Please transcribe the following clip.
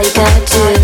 all you gotta do